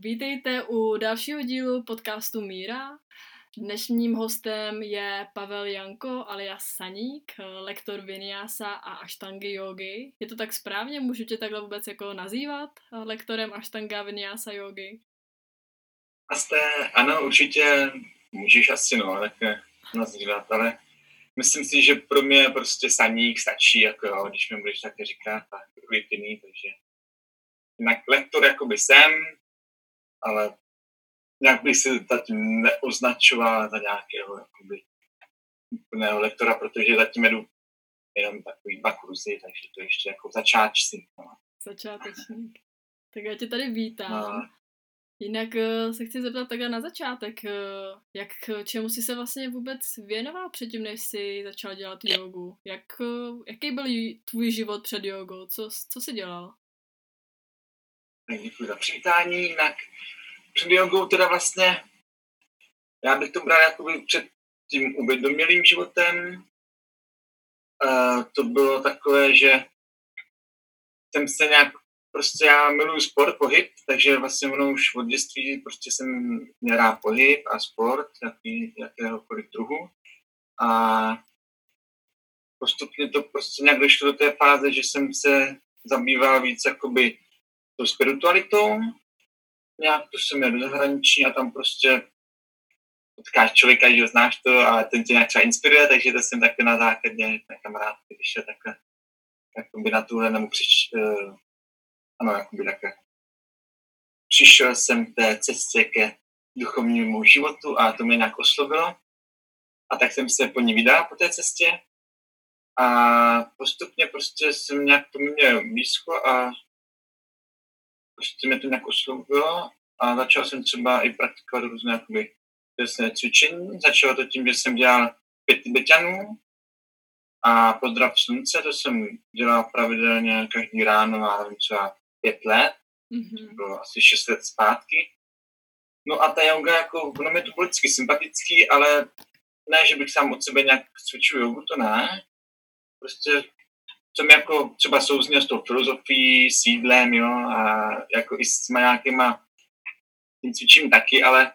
Vítejte u dalšího dílu podcastu Míra. Dnešním hostem je Pavel Janko alias Saník, lektor Vinyasa a Ashtangi yogi. Je to tak správně? Můžu tě takhle vůbec jako nazývat lektorem Ashtanga Vinyasa? Asi, ano, určitě můžeš asi no, tak nazývat, ale myslím si, že pro mě prostě Saník stačí, jako jo, když mi budeš také říkat, tak jiný, takže jinak lektor jakoby jsem, ale nějak bych si zatím neoznačoval za nějakého jakoby, úplného lektora, protože zatím jedu jenom takový dva kurzy, takže to ještě jako začátečník. No. Začátečník. Tak já tě tady vítám. No. Jinak uh, se chci zeptat takhle na začátek, uh, jak, čemu jsi se vlastně vůbec věnoval předtím, než jsi začal dělat jogu? Jak, uh, jaký byl tvůj život před jogou? Co, co jsi dělal? Děkuji za přivítání. Jinak před jogou teda vlastně, já bych to bral jakoby před tím uvědomělým životem. Uh, to bylo takové, že jsem se nějak, prostě já miluji sport, pohyb, takže vlastně mnou už od dětství prostě jsem měl rád pohyb a sport, jaký, jakéhokoliv druhu. A postupně to prostě nějak došlo do té fáze, že jsem se zabýval víc jakoby tou spiritualitou, nějak to jsem měl do zahraničí a tam prostě potkáš člověka, že ho znáš to a ten tě nějak třeba inspiruje, takže to jsem takhle na základě na kamarád, když je takhle jakoby na tuhle, nebo přiš, uh, ano, jakoby takhle. Přišel jsem k té cestě ke duchovnímu životu a to mě nějak oslovilo. A tak jsem se po ní vydal po té cestě. A postupně prostě jsem nějak to měl blízko a prostě mě to nějak oslovilo a začal jsem třeba i praktikovat různé jakoby, tělesné cvičení. Začalo to tím, že jsem dělal pět tibetanů a pozdrav slunce, to jsem dělal pravidelně každý ráno, má třeba pět let, mm-hmm. bylo asi šest let zpátky. No a ta yoga, jako, ono mi to bylo vždycky sympatický, ale ne, že bych sám od sebe nějak cvičil jogu, to ne. Prostě jsem jako třeba souzněl s tou filozofií, sídlem, jo, a jako i s nějakýma tím cvičím taky, ale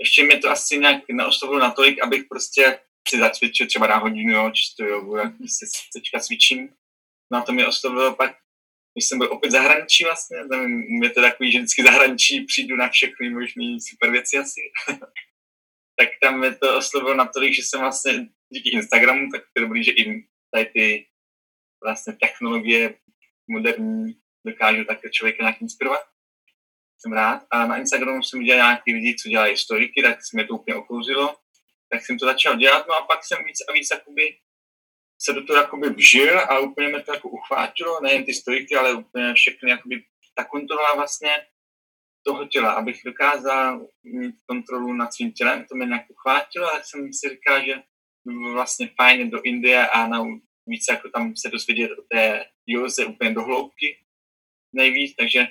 ještě mi to asi nějak neoslovilo natolik, abych prostě si zacvičil třeba na hodinu, jo, čisto jogu, si teďka cvičím. No a to mi oslovilo pak, když jsem byl opět zahraničí vlastně, je to takový, že vždycky zahraničí přijdu na všechny možné super věci asi. tak tam mi to oslovilo natolik, že jsem vlastně díky Instagramu, tak to dobrý, že i tady ty vlastně technologie moderní dokážou také člověka nějak inspirovat. Jsem rád. A na Instagramu jsem viděl nějaký lidi, co dělají historiky, tak se mě to úplně oklouzilo. Tak jsem to začal dělat, no a pak jsem víc a víc jakoby se do toho jakoby vžil a úplně mě to jako uchvátilo, nejen ty stojky, ale úplně všechny jakoby ta kontrola vlastně toho těla, abych dokázal mít kontrolu nad svým tělem, to mě nějak uchvátilo, tak jsem si říkal, že by bylo vlastně fajn do Indie a na, více jako tam se dozvědět o té józe úplně do hloubky nejvíc, takže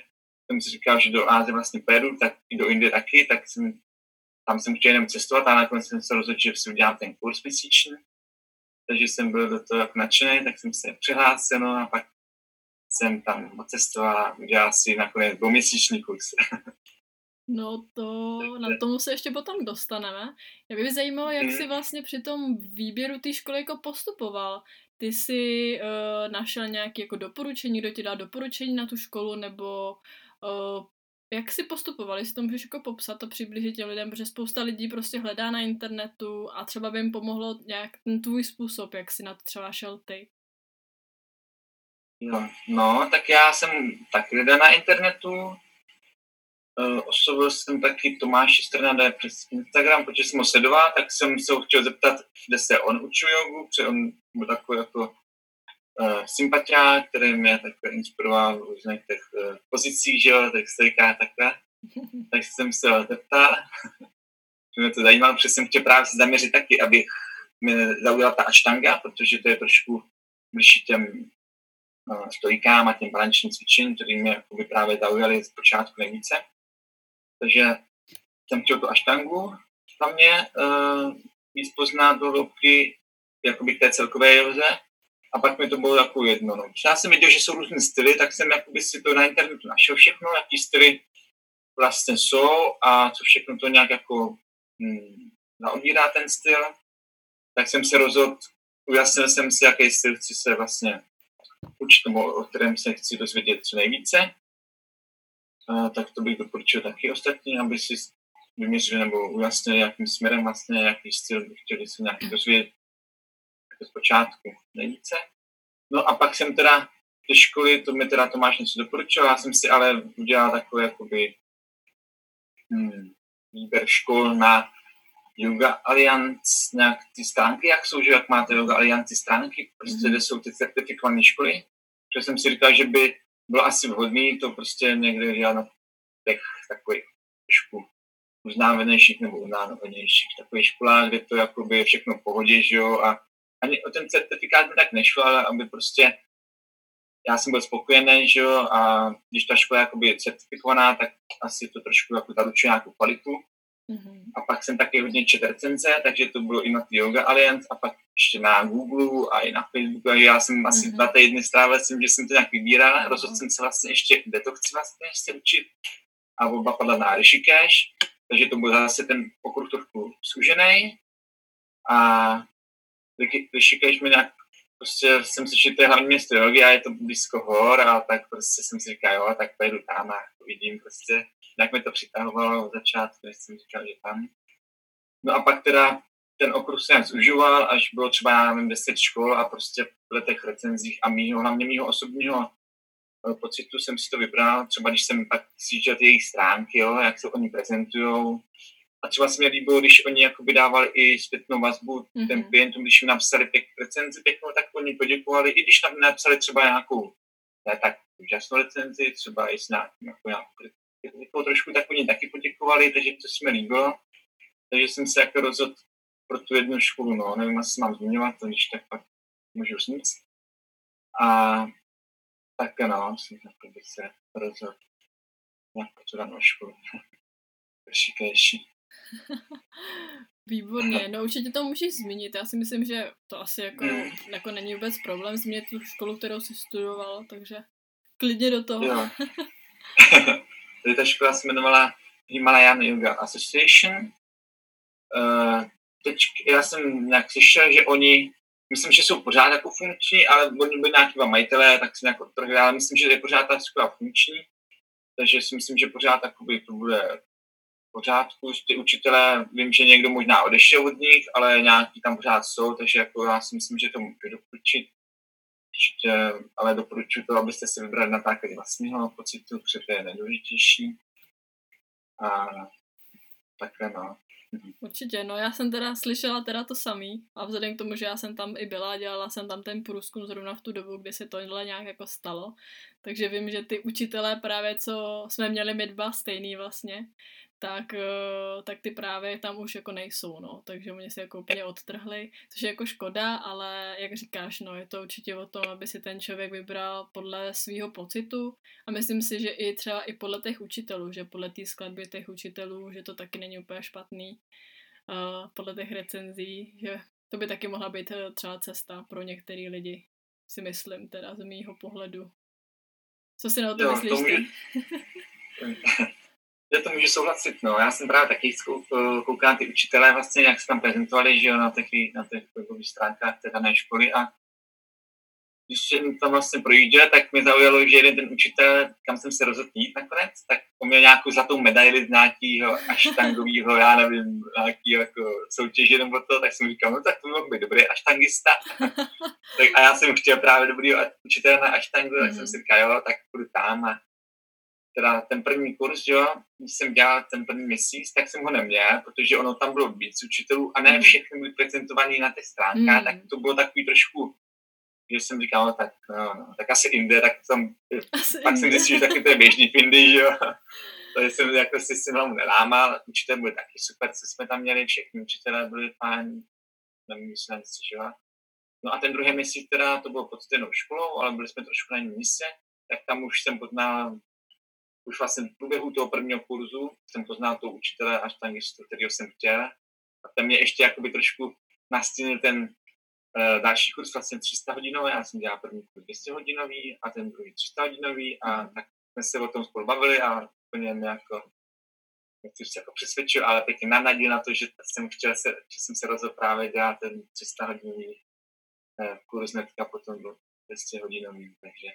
jsem si říkal, že do Ázie vlastně pojedu, tak i do Indie taky, tak jsem, tam jsem chtěl jenom cestovat a nakonec jsem se rozhodl, že si udělám ten kurz měsíční, takže jsem byl do toho jako nadšený, tak jsem se přihlásil no, a pak jsem tam odcestoval a udělal si nakonec dvouměsíční kurz. No to, na tomu se ještě potom dostaneme. Já by mě zajímalo, jak jsi hmm. vlastně při tom výběru té školy jako postupoval. Ty jsi uh, našel nějaké jako doporučení, kdo ti dá doporučení na tu školu, nebo uh, jak si postupovali, si to můžeš jako popsat a přiblížit těm lidem, protože spousta lidí prostě hledá na internetu a třeba by jim pomohlo nějak ten tvůj způsob, jak si na to třeba šel ty. No, no tak já jsem taky lidé na internetu, uh, oslovil jsem taky Tomáše Strnada přes Instagram, protože jsem ho sledoval, tak jsem se ho chtěl zeptat, kde se on učil jogu, protože on byl takový jako uh, sympatiák, který mě takhle inspiroval v různých těch uh, pozicích, že jo, těch stojkách takhle. tak jsem se ho zeptal. mě to zajímalo, protože jsem chtěl právě se zaměřit taky, aby mě zaujala ta aštanga, protože to je trošku blížší těm uh, stojkám a těm balančním cvičením, který mě právě zaujaly z počátku nejvíce. Takže jsem chtěl tu aštangu tam mě uh, víc do hloubky jakoby té celkové joze a pak mi to bylo jako jedno. No. Já jsem viděl, že jsou různé styly, tak jsem jakoby si to na internetu našel všechno, jaký styly vlastně jsou a co všechno to nějak jako hm, naobírá ten styl, tak jsem se rozhodl, ujasnil jsem si, jaký styl chci se vlastně učit, o kterém se chci dozvědět co nejvíce. Tak to bych doporučil taky ostatní, aby si vyměřili nebo ujasnili, jakým směrem vlastně, jaký styl by chtěli se nějaký dozvědět z počátku nejvíce. No a pak jsem teda ty školy, to mi teda Tomáš něco doporučil, já jsem si ale udělal takové jakoby hmm, výběr škol na Yoga Alliance, nějak ty stránky, jak jsou, že jak máte Yoga Alliance stránky, prostě mm-hmm. kde jsou ty certifikované školy. Protože jsem si říkal, že by bylo asi vhodné to prostě někde dělat na těch takových trošku uznávanějších nebo uznávanějších takových školách, kde to jakoby je všechno v pohodě, že jo, a ani o ten certifikát tak nešlo, ale aby prostě já jsem byl spokojený, že jo, a když ta škola jakoby je certifikovaná, tak asi to trošku jako zaručuje nějakou kvalitu. Mm-hmm. A pak jsem taky hodně četl recenze, takže to bylo i na Yoga Alliance a pak ještě na Google a i na Facebooku. A já jsem asi mm-hmm. dva týdny strávil tím, že jsem to nějak vybíral. Mm-hmm. Rozhodl jsem se vlastně ještě, kde to chci vlastně ještě učit. A oba padla na Rishikesh, takže to byl zase ten okruh trochu sužený. A Rishikesh mi nějak prostě jsem si, že to je hlavní město jogy a je to blízko hor a tak prostě jsem si říkal, jo, tak pojedu tam a vidím prostě, jak mi to přitahovalo od začátku, než jsem říkal, že tam. No a pak teda ten okruh jsem zužoval, až bylo třeba, já nevím, 10 škol a prostě v letech recenzích a mýho, hlavně mýho osobního eh, pocitu jsem si to vybral, třeba když jsem pak sjížděl ty jejich stránky, jo, jak se oni prezentují, a třeba se mi líbilo, když oni jako vydávali i zpětnou vazbu mm-hmm. těm klientům, když jim napsali pěk, recenzi pěknou, tak oni poděkovali, i když tam napsali třeba nějakou ne tak úžasnou recenzi, třeba i s nějakým jako trošku, tak oni taky poděkovali, takže to se mi líbilo. Takže jsem se jako rozhodl pro tu jednu školu, no, nevím, jestli mám zmiňovat, to když tak pak můžu říct. A tak no, jsem jako bych se rozhodl pro tu danou školu. Ršikejší. Výborně, no určitě to můžeš zmínit. Já si myslím, že to asi jako, mm. jako není vůbec problém změnit tu školu, kterou jsi studoval, takže klidně do toho. Jo. ta škola se jmenovala Himalayan Yoga Association. Uh, teď já jsem nějak slyšel, že oni, myslím, že jsou pořád jako funkční, ale oni byli nějaký majitelé, tak jsem jako trhli, ale myslím, že je pořád ta škola funkční. Takže si myslím, že pořád to bude pořádku, ty učitelé, vím, že někdo možná odešel od nich, ale nějaký tam pořád jsou, takže jako já si myslím, že to můžu doporučit. Určitě, ale doporučuji to, abyste si vybrali na základě vlastního pocitu, protože to je nejdůležitější. A takhle no. Určitě, no já jsem teda slyšela teda to samý a vzhledem k tomu, že já jsem tam i byla, dělala jsem tam ten průzkum zrovna v tu dobu, kdy se tohle nějak jako stalo, takže vím, že ty učitelé právě, co jsme měli my dva stejný vlastně, tak, eh, tak ty právě tam už jako nejsou, no, takže oni se jako úplně odtrhli, což je jako škoda, ale jak říkáš, no, je to určitě o tom, aby si ten člověk vybral podle svého pocitu a myslím si, že i třeba i podle těch učitelů, že podle té skladby těch učitelů, že to taky není úplně špatný, uh, podle těch recenzí, že to by taky mohla být eh, třeba cesta pro některý lidi, si myslím, teda z mýho pohledu. Co si na to jo, myslíš ty? že to může souhlasit, no. Já jsem právě taky koukal na ty učitelé vlastně, jak se tam prezentovali, že jo, na těch, na těch webových stránkách té dané školy a když jsem tam vlastně projížděl, tak mi zaujalo, že jeden ten učitel, kam jsem se rozhodl jít nakonec, tak on měl nějakou zlatou medaili z nějakého aštangového, já nevím, nějaký jako soutěže nebo to, tak jsem říkal, no tak to mohl být dobrý aštangista. tak, a já jsem chtěl právě dobrý učitele na aštangu, tak mm-hmm. jsem si říkal, jo, tak půjdu tam a teda ten první kurz, jo, když jsem dělal ten první měsíc, tak jsem ho neměl, protože ono tam bylo víc učitelů a ne mm. všechny byly prezentovaný na těch stránkách, mm. tak to bylo takový trošku, že jsem říkal, no, tak, no, no, tak asi Indie, tak tam, asi pak jsem zjistil, že taky to je běžný v Indii, že jo. Takže jsem jako si s hlavu nelámal, učitel byl taky super, co jsme tam měli, všechny učitelé byli fajn, nevím, jestli že jo. No a ten druhý měsíc teda to bylo pod stejnou školou, ale byli jsme trošku na jiném místě, tak tam už jsem poznal už vlastně v průběhu toho prvního kurzu jsem poznal toho učitele až tangistu, kterého jsem chtěl. A ten mě ještě jakoby trošku nastínil ten uh, další kurz, vlastně 300 hodinový, já jsem dělal první kurz 200 hodinový a ten druhý 300 hodinový a tak jsme se o tom spolu bavili a úplně mě jako nechci říct jako přesvědčil, ale pěkně nanadil na to, že jsem chtěl se, že jsem se rozhodl právě dělat ten 300 hodinový eh, kurz netka potom byl 200 hodinový, takže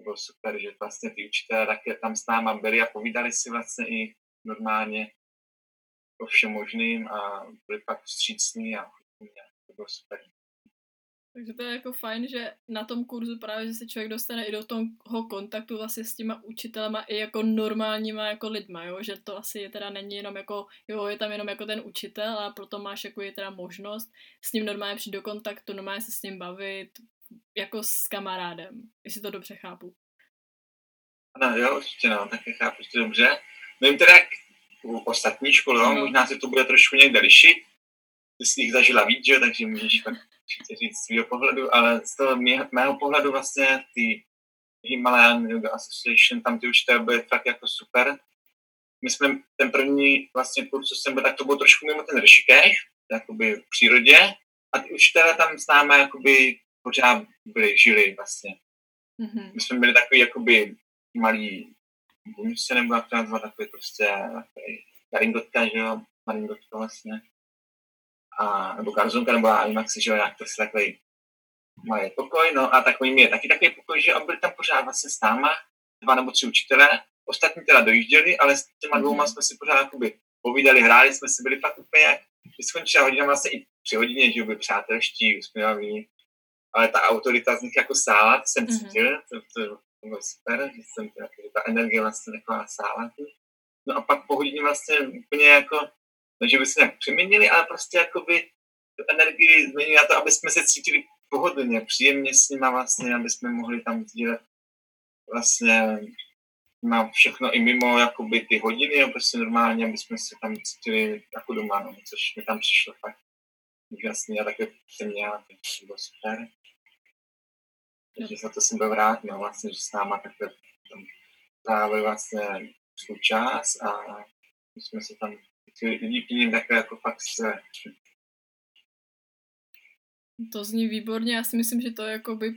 to bylo super, že vlastně ty učitelé také tam s náma byli a povídali si vlastně i normálně o všem možným a byli pak vstřícní a to bylo super. Takže to je jako fajn, že na tom kurzu právě, že se člověk dostane i do toho kontaktu vlastně s těma učitelema i jako normálníma jako lidma, jo? že to asi je teda není jenom jako, jo, je tam jenom jako ten učitel a proto máš jako je teda možnost s ním normálně přijít do kontaktu, normálně se s ním bavit, jako s kamarádem, jestli to dobře chápu. No jo, určitě no, taky chápu, že to dobře. Nevím teda, jak u ostatní školy, no. možná se to bude trošku někde lišit, ty jsi jich zažila víc, že? takže můžeš tak říct svého pohledu, ale z toho mě, mého pohledu vlastně ty Himalayan Yoga Association, tam ty učitelé byly fakt jako super. My jsme ten první vlastně kurz, co jsem byl, tak to bylo trošku mimo ten Rishikesh, jakoby v přírodě, a ty učitelé tam s námi jakoby pořád byli, žili vlastně. Mm-hmm. My jsme byli takový jakoby malý buňce, nebo jak to nazvat, takový prostě takový garingotka, že jo, maringotka vlastně a, nebo Garzonka, nebo IMAX, že jo, jak to si takový malý pokoj, no a takový je taky takový pokoj, že on byl tam pořád vlastně s náma, dva nebo tři učitelé, ostatní teda dojížděli, ale s těma mhm. dvouma jsme si pořád jakoby povídali, hráli jsme si, byli pak úplně, když skončila hodina vlastně i při hodině, že byli přátelští, usměvaví, ale ta autorita z nich jako sála, to jsem mm-hmm. cítil, to, to, to bylo super, že jsem teda, ta energie vlastně taková sála. No a pak po hodině vlastně úplně jako ne, že by se nějak přeměnili, ale prostě jakoby tu energii změnili na to, aby jsme se cítili pohodlně, příjemně s nima vlastně, aby jsme mohli tam sdílet vlastně mám všechno i mimo jakoby ty hodiny, prostě normálně, aby jsme se tam cítili jako doma, no, což mi tam přišlo fakt úžasný a také jsem měla, to bylo super. Takže za to jsem byl rád, no, vlastně, že s náma takhle tam trávili vlastně svůj čas a my jsme se tam díky nim takhle jako fakt se... To zní výborně, já si myslím, že to jakoby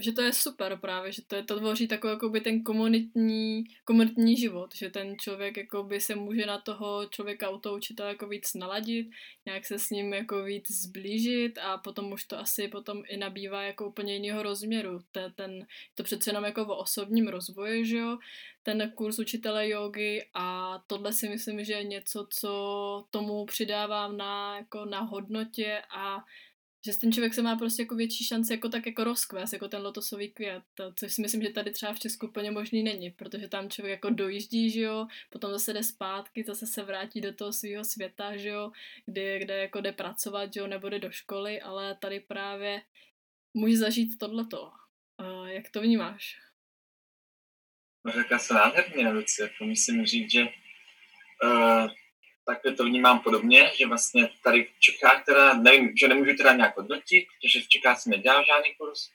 že to je super právě, že to, je, to tvoří takový jakoby ten komunitní, komunitní život, že ten člověk jakoby se může na toho člověka u toho učitele jako víc naladit, nějak se s ním jako víc zblížit a potom už to asi potom i nabývá jako úplně jiného rozměru. To, ten, to přece jenom jako o osobním rozvoji, že jo, ten kurz učitele jogy a tohle si myslím, že je něco, co tomu přidávám na, jako na hodnotě a že ten člověk se má prostě jako větší šance jako tak jako rozkvést, jako ten lotosový květ, což si myslím, že tady třeba v Česku úplně možný není, protože tam člověk jako dojíždí, že jo, potom zase jde zpátky, zase se vrátí do toho svého světa, že jo, kde, kde jako jde pracovat, že jo, nebo jde do školy, ale tady právě může zažít tohleto. Uh, jak to vnímáš? No, řekla se nádherně věci, jako musím říct, že uh, tak to vnímám podobně, že vlastně tady v Čechách teda, nevím, že nemůžu teda nějak hodnotit, protože v Čechách jsem nedělal žádný kurz,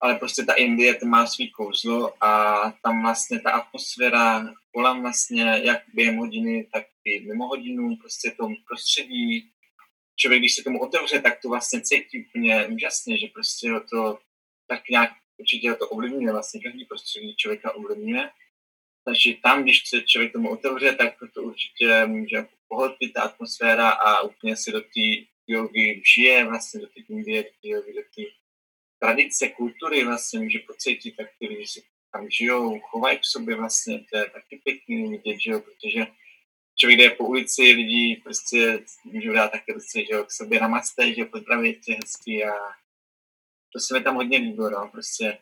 ale prostě ta Indie to má svý kouzlo a tam vlastně ta atmosféra kolem vlastně, jak během hodiny, tak i mimo hodinu, prostě to prostředí, člověk, když se tomu otevře, tak to vlastně cítí úplně úžasně, že prostě to tak nějak určitě to ovlivňuje, vlastně každý prostředí člověka ovlivňuje. Takže tam, když se člověk tomu otevře, tak to určitě může pohltit ta atmosféra a úplně si do té jogy žije, vlastně do té Indie, do té jogy, do té tradice, kultury vlastně může pocítit, tak ty lidi si tam žijou, chovají k sobě vlastně, to je taky pěkný vidět, že jo, protože člověk jde po ulici, lidi prostě můžou dát také prostě, že jo, k sobě namaste, že pozdraví tě hezký a to se mi tam hodně líbilo, no, prostě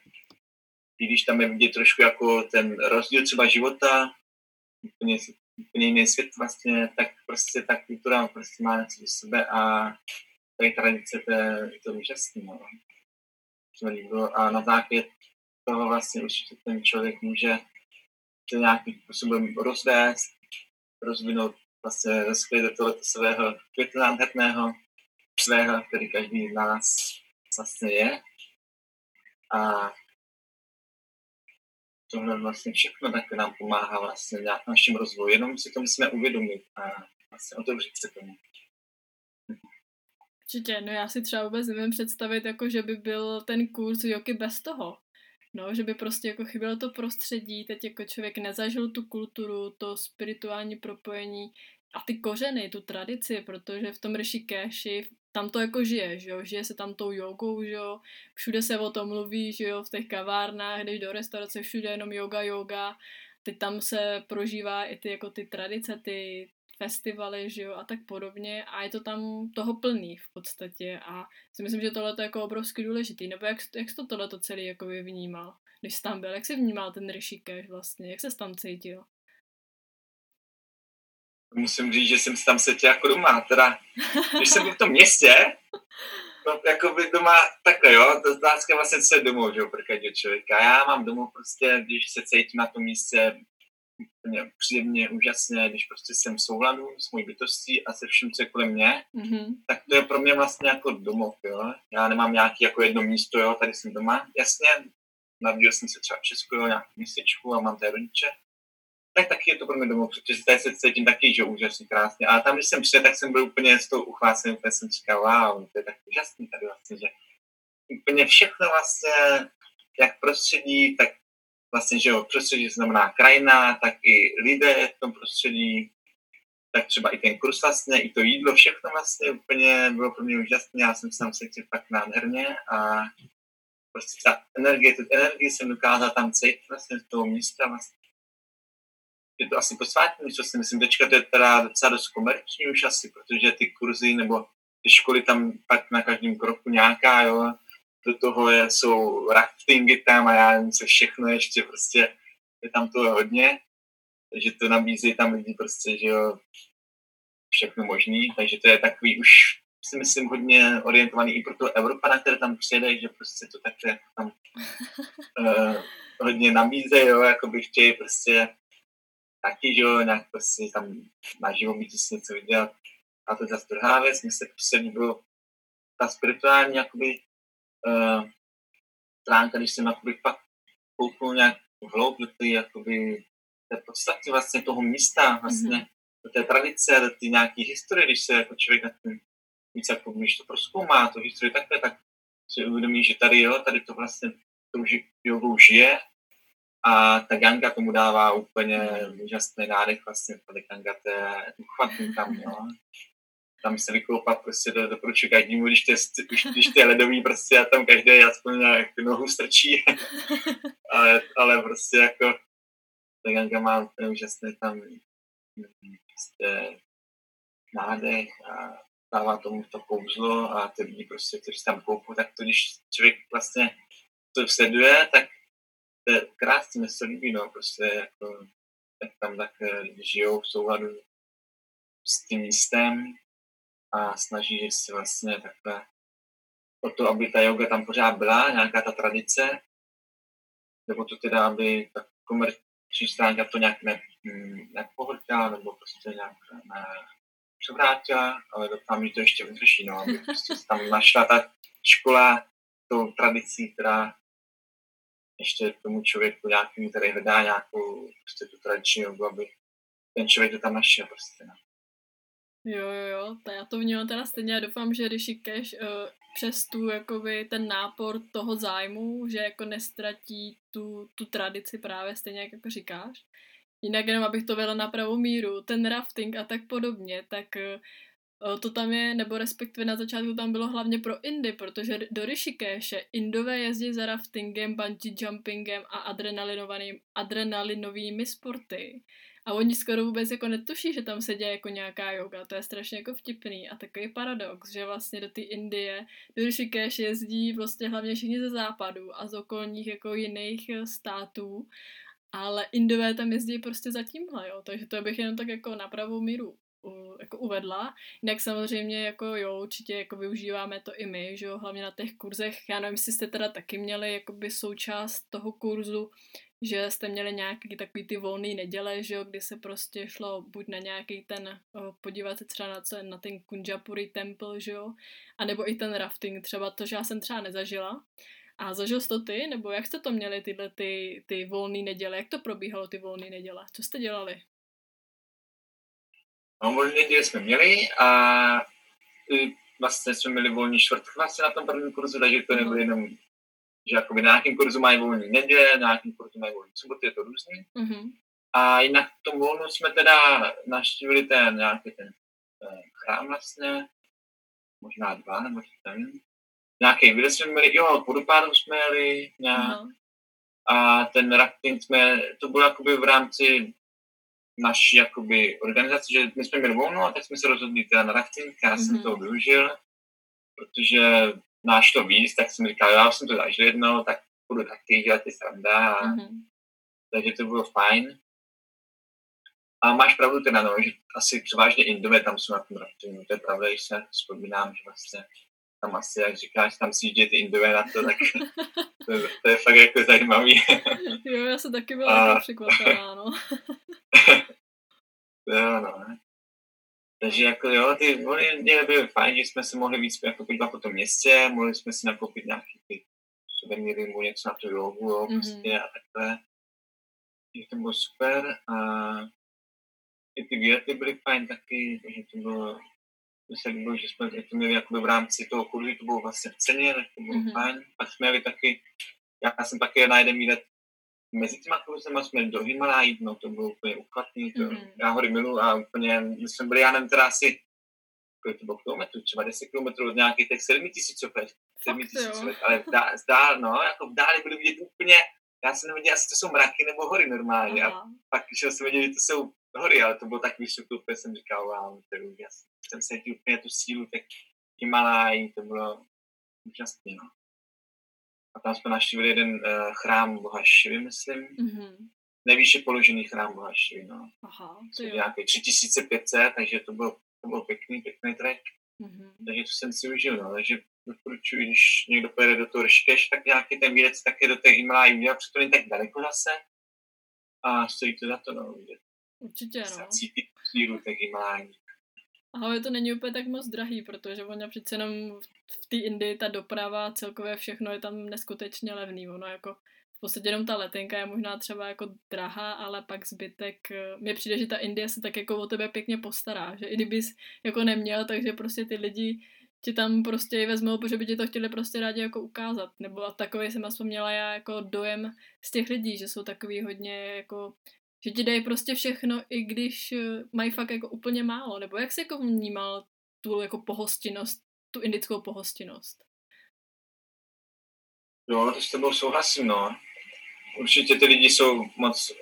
i když tam je vidět trošku jako ten rozdíl třeba života, úplně úplně jiný svět vlastně, tak prostě ta kultura prostě má něco do sebe a tady tradice, to je, to úžasné. No. A na základě toho vlastně určitě ten člověk může se nějakým způsobem rozvést, rozvinout vlastně rozkvět tohoto svého květu nádherného, svého, který každý z nás vlastně je. A tohle vlastně všechno tak nám pomáhá vlastně nějak našim rozvoji, jenom si to musíme uvědomit a vlastně otevřít se tomu. Určitě, no já si třeba vůbec nevím představit, jako že by byl ten kurz joky bez toho. No, že by prostě jako chybělo to prostředí, teď jako člověk nezažil tu kulturu, to spirituální propojení a ty kořeny, tu tradici, protože v tom Rishikeshi tam to jako žije, že jo, žije se tam tou jogou, že jo, všude se o tom mluví, že jo, v těch kavárnách, když do restaurace, všude jenom yoga, yoga, teď tam se prožívá i ty jako ty tradice, ty festivaly, že jo, a tak podobně. A je to tam toho plný v podstatě. A si myslím, že tohle je jako obrovsky důležitý, nebo jak, jak jsi to tohle celý jako vnímal, když jsi tam byl, jak jsi vnímal ten Rishikesh vlastně, jak se tam cítil? Musím říct, že jsem se tam cítil jako doma, teda, když jsem byl v tom městě, no, jako by doma, takhle jo, to otázka vlastně, co je domů, že jo, pro každého člověka. Já mám domů prostě, když se cítím na tom místě, úplně příjemně, úžasně, když prostě jsem v souladu s mojí bytostí a se vším, co je kolem mě, mm-hmm. tak to je pro mě vlastně jako domov, jo. Já nemám nějaký jako jedno místo, jo, tady jsem doma. Jasně, narodil jsem se třeba v Česku, jo, nějaký městečku a mám tady rodiče. Tak taky je to pro mě domov, protože tady se cítím taky, že úžasně krásně. Ale tam, když jsem přišel, tak jsem byl úplně s tou uchvácený, úplně jsem říkal, wow, to je tak úžasný tady vlastně, že úplně všechno vlastně, jak prostředí, tak vlastně, že jo, prostředí znamená krajina, tak i lidé v tom prostředí, tak třeba i ten kurz vlastně, i to jídlo, všechno vlastně úplně bylo pro mě úžasné, já jsem se tam cítil fakt nádherně a prostě ta energie, tu energii jsem dokázal tam cítit vlastně z toho místa vlastně. Je to asi posvátní co si myslím, teďka to je teda docela dost komerční už asi, protože ty kurzy nebo ty školy tam pak na každém kroku nějaká, jo, do toho je, jsou raftingy tam a já nevím, co všechno ještě, prostě je tam to hodně, takže to nabízí tam lidi prostě, že jo, všechno možný, takže to je takový už si myslím hodně orientovaný i pro toho Evropana, který tam přijede, že prostě to také tam uh, hodně nabíze, jo, jako by chtějí prostě taky, že jo, nějak prostě tam na živobytí si něco vydělat. A to je zase druhá věc, mně se prostě líbilo ta spirituální jakoby uh, stránka, když jsem jakoby pak kouknul nějak hloub do té jakoby té podstaty vlastně toho místa, vlastně mm-hmm. do té tradice, do té nějaké historie, když se jako člověk na tím víc jako, když to proskoumá, to historii takhle, tak si uvědomí, že tady jo, tady to vlastně tou jogou žije a ta ganga tomu dává úplně úžasný nádech vlastně, ta ganga to je uchvatný tam, jo tam se vykoupat prostě do, doporučuji každému, když to je, když, když to je ledový prostě a tam každý aspoň nějak nohu strčí, ale, ale prostě jako Veganka má úplně úžasný tam prostě nádech a dává tomu to kouzlo a ty lidi prostě, kteří tam koupou, tak to když člověk vlastně to sleduje, tak to je krásně, mě se líbí, no, prostě jako, tak tam tak lidi žijou v souladu s tím místem, a snaží se vlastně takhle o to, aby ta yoga tam pořád byla, nějaká ta tradice, nebo to teda, aby ta komerční stránka to nějak ne, mm, nepohltila, nebo prostě nějak ne, převrátila, ale doufám, že to ještě vydrží, no, aby prostě tam našla ta škola tou tradicí, která ještě tomu člověku nějakým, který hledá nějakou prostě tu tradiční jogu, aby ten člověk to tam našel prostě. No. Jo, jo, jo, to já to vnímám teda stejně a doufám, že Rishikesh uh, přes tu, jakoby, ten nápor toho zájmu, že jako nestratí tu, tu tradici právě stejně, jak jako říkáš. Jinak jenom, abych to vedla na pravou míru, ten rafting a tak podobně, tak uh, to tam je, nebo respektive na začátku tam bylo hlavně pro Indy, protože do Rishikeshe Indové jezdí za raftingem, bungee jumpingem a adrenalinovými sporty. A oni skoro vůbec jako netuší, že tam se děje jako nějaká yoga. To je strašně jako vtipný a takový paradox, že vlastně do té Indie, do Rishikesh jezdí vlastně hlavně všichni ze západu a z okolních jako jiných eh, států, ale Indové tam jezdí prostě za tímhle, jo. Takže to bych jenom tak jako na pravou míru jako uvedla. Jinak samozřejmě jako jo, určitě jako využíváme to i my, že jo, hlavně na těch kurzech. Já nevím, jestli jste teda taky měli jakoby součást toho kurzu že jste měli nějaký takový ty volný neděle, že jo, kdy se prostě šlo buď na nějaký ten, podívat se třeba na, co, na ten Kunjapuri temple, že jo, anebo i ten rafting, třeba to, že já jsem třeba nezažila. A zažil jsi to ty, nebo jak jste to měli, tyhle ty, ty volné neděle, jak to probíhalo ty volné neděle, co jste dělali? No, volné neděle jsme měli a vlastně jsme měli volný čtvrtek vlastně na tom prvním kurzu, takže to nebylo jenom že jakoby na nějakém kurzu mají volný neděle, na nějakém kurzu mají volný soboty, je to různý. Mm-hmm. A jinak v tom volnu jsme teda naštívili ten nějaký ten, ten chrám vlastně, možná dva, nebo ten. Nějaký video jsme měli, jo, vodopádu jsme jeli nějak. Aha. A ten rafting jsme, to bylo jakoby v rámci naší jakoby organizace, že my jsme měli volno a tak jsme se rozhodli teda na rafting, já jsem Mhm. to využil, protože náš to víc, tak jsem říkal, já jsem to zažil jednou, tak budu taky dělat ty sranda, a, Mhm. takže to bylo fajn. A máš pravdu teda, no, že asi převážně Indové tam jsou na tom raftingu, to je pravda, když se vzpomínám, že vlastně tam asi, jak říkáš, tam si ty Indové na to, tak to, je- to je fakt jako zajímavý. Jo, já jsem taky byla A- jako překvapená, no. Jo, no. Takže jako jo, ty vody byly fajn, že jsme se mohli víc jako podívat po tom městě, mohli jsme si nakoupit nějaký ty suvenýry nebo něco na tu jogu, jo, Mhm. prostě a takhle. Takže to bylo super a i ty výlety byly fajn taky, takže to bylo, mně se líbilo, že jsme to měli jakoby v rámci toho kurzu, to bylo vlastně v ceně, tak to bylo Mhm. fajn. Pak jsme jeli taky, já jsem taky na jeden výlet mezi těma kurzema jsme do Himalají, no to bylo úplně uchvatný, to, Mhm. já hory milu a úplně, my jsme byli, já nevím, teda asi, kolik to bylo kilometrů, třeba 10 kilometrů od nějakých těch 7 tisícovek, 7 Fakt jo. tisícovek, ale v dá, zdál, no, jako v dáli byly vidět úplně, já jsem nevěděl, jestli to jsou mraky nebo hory normálně, a Aha. pak když jsem věděl, že to jsou hory, ale to bylo tak vysoko, úplně jsem říkal, wow, to je úžasné. Jsem se úplně tu sílu těch Himalají, to bylo úžasné, no. A tam jsme navštívili jeden uh, chrám Boha Šivy, myslím. Mhm. Nejvýše položený chrám Boha Šivy, no. Aha, To je jo. nějaký 3500, takže to bylo, to bylo pěkný, pěkný trek. Mhm. Takže to jsem si užil, no. Takže doporučuji, když někdo pojede do toho Rškeš, tak nějaký ten výlet také do těch Himalají udělat, protože to není tak daleko zase. A stojí to za to, no, vidět. Určitě, no. Zacítit sílu těch. A hlavně to není úplně tak moc drahý, protože ono přece jenom v té Indii ta doprava, celkově všechno je tam neskutečně levný. Ono jako v podstatě jenom ta letenka je možná třeba jako drahá, ale pak zbytek, eh, mně přijde, že ta Indie se tak jako o tebe pěkně postará, že i kdybys jako neměl, takže prostě ty lidi ti tam prostě vezmou, protože by ti to chtěli prostě rádi jako ukázat. Nebo a takový jsem aspoň měla já jako dojem z těch lidí, že jsou takový hodně jako že ti dají prostě všechno, i když eh, mají fakt jako úplně málo. Nebo jak jsi jako vnímal tu jako pohostinnost, tu indickou pohostinnost? Jo, to s tebou souhlasím, no. Určitě ty lidi jsou moc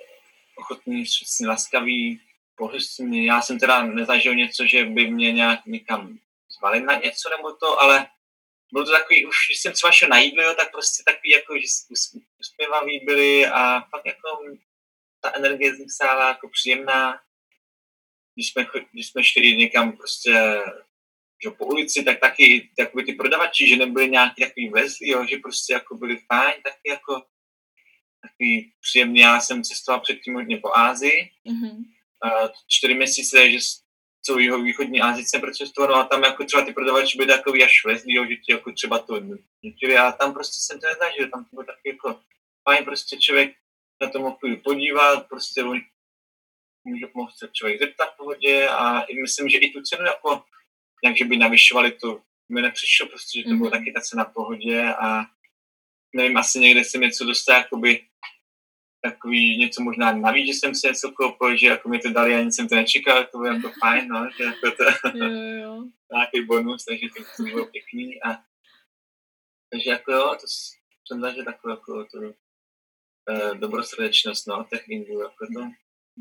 ochotní, vstřícní, laskaví, pohostinní. Já jsem teda nezažil něco, že by mě nějak někam zvali na něco nebo to, ale bylo to takový, už když jsem třeba šel na jídlo, tak prostě takový, jako, že us- usměvaví byli a fakt jako ta energie z nich sála jako příjemná. Když jsme, když jsme šli někam prostě že po ulici, tak taky jakoby ty prodavači, že nebyli nějaký takový vezlí, jo, že prostě jako byli fajn, taky jako takový příjemný. Já jsem cestoval předtím hodně po Ázii, Mhm. a čtyři měsíce, že celou jeho východní Ázii jsem procestoval, no a tam jako třeba ty prodavači byli takový až vezlí, jo, že ti jako třeba to nutili a tam prostě jsem to nezažil, tam to bylo taky jako fajn, prostě člověk na to mohl podívat, prostě on může, mohl se člověk zeptat v pohodě a i myslím, že i tu cenu jako nějak, že by navyšovali to, mi nepřišlo prostě, že to bylo Mhm. taky ta cena v pohodě a nevím, asi někde jsem něco dostal, jakoby takový něco možná navíc, že jsem si něco koupil, že jako mi to dali a nic jsem to nečekal, to bylo jako fajn, no, že jako to Jo, jo, nějaký bonus, takže to, to bylo pěkný a takže jako jo, to jsem zažil takovou jako tu eh, dobrosrdečnost, no, těch Indů, jako to,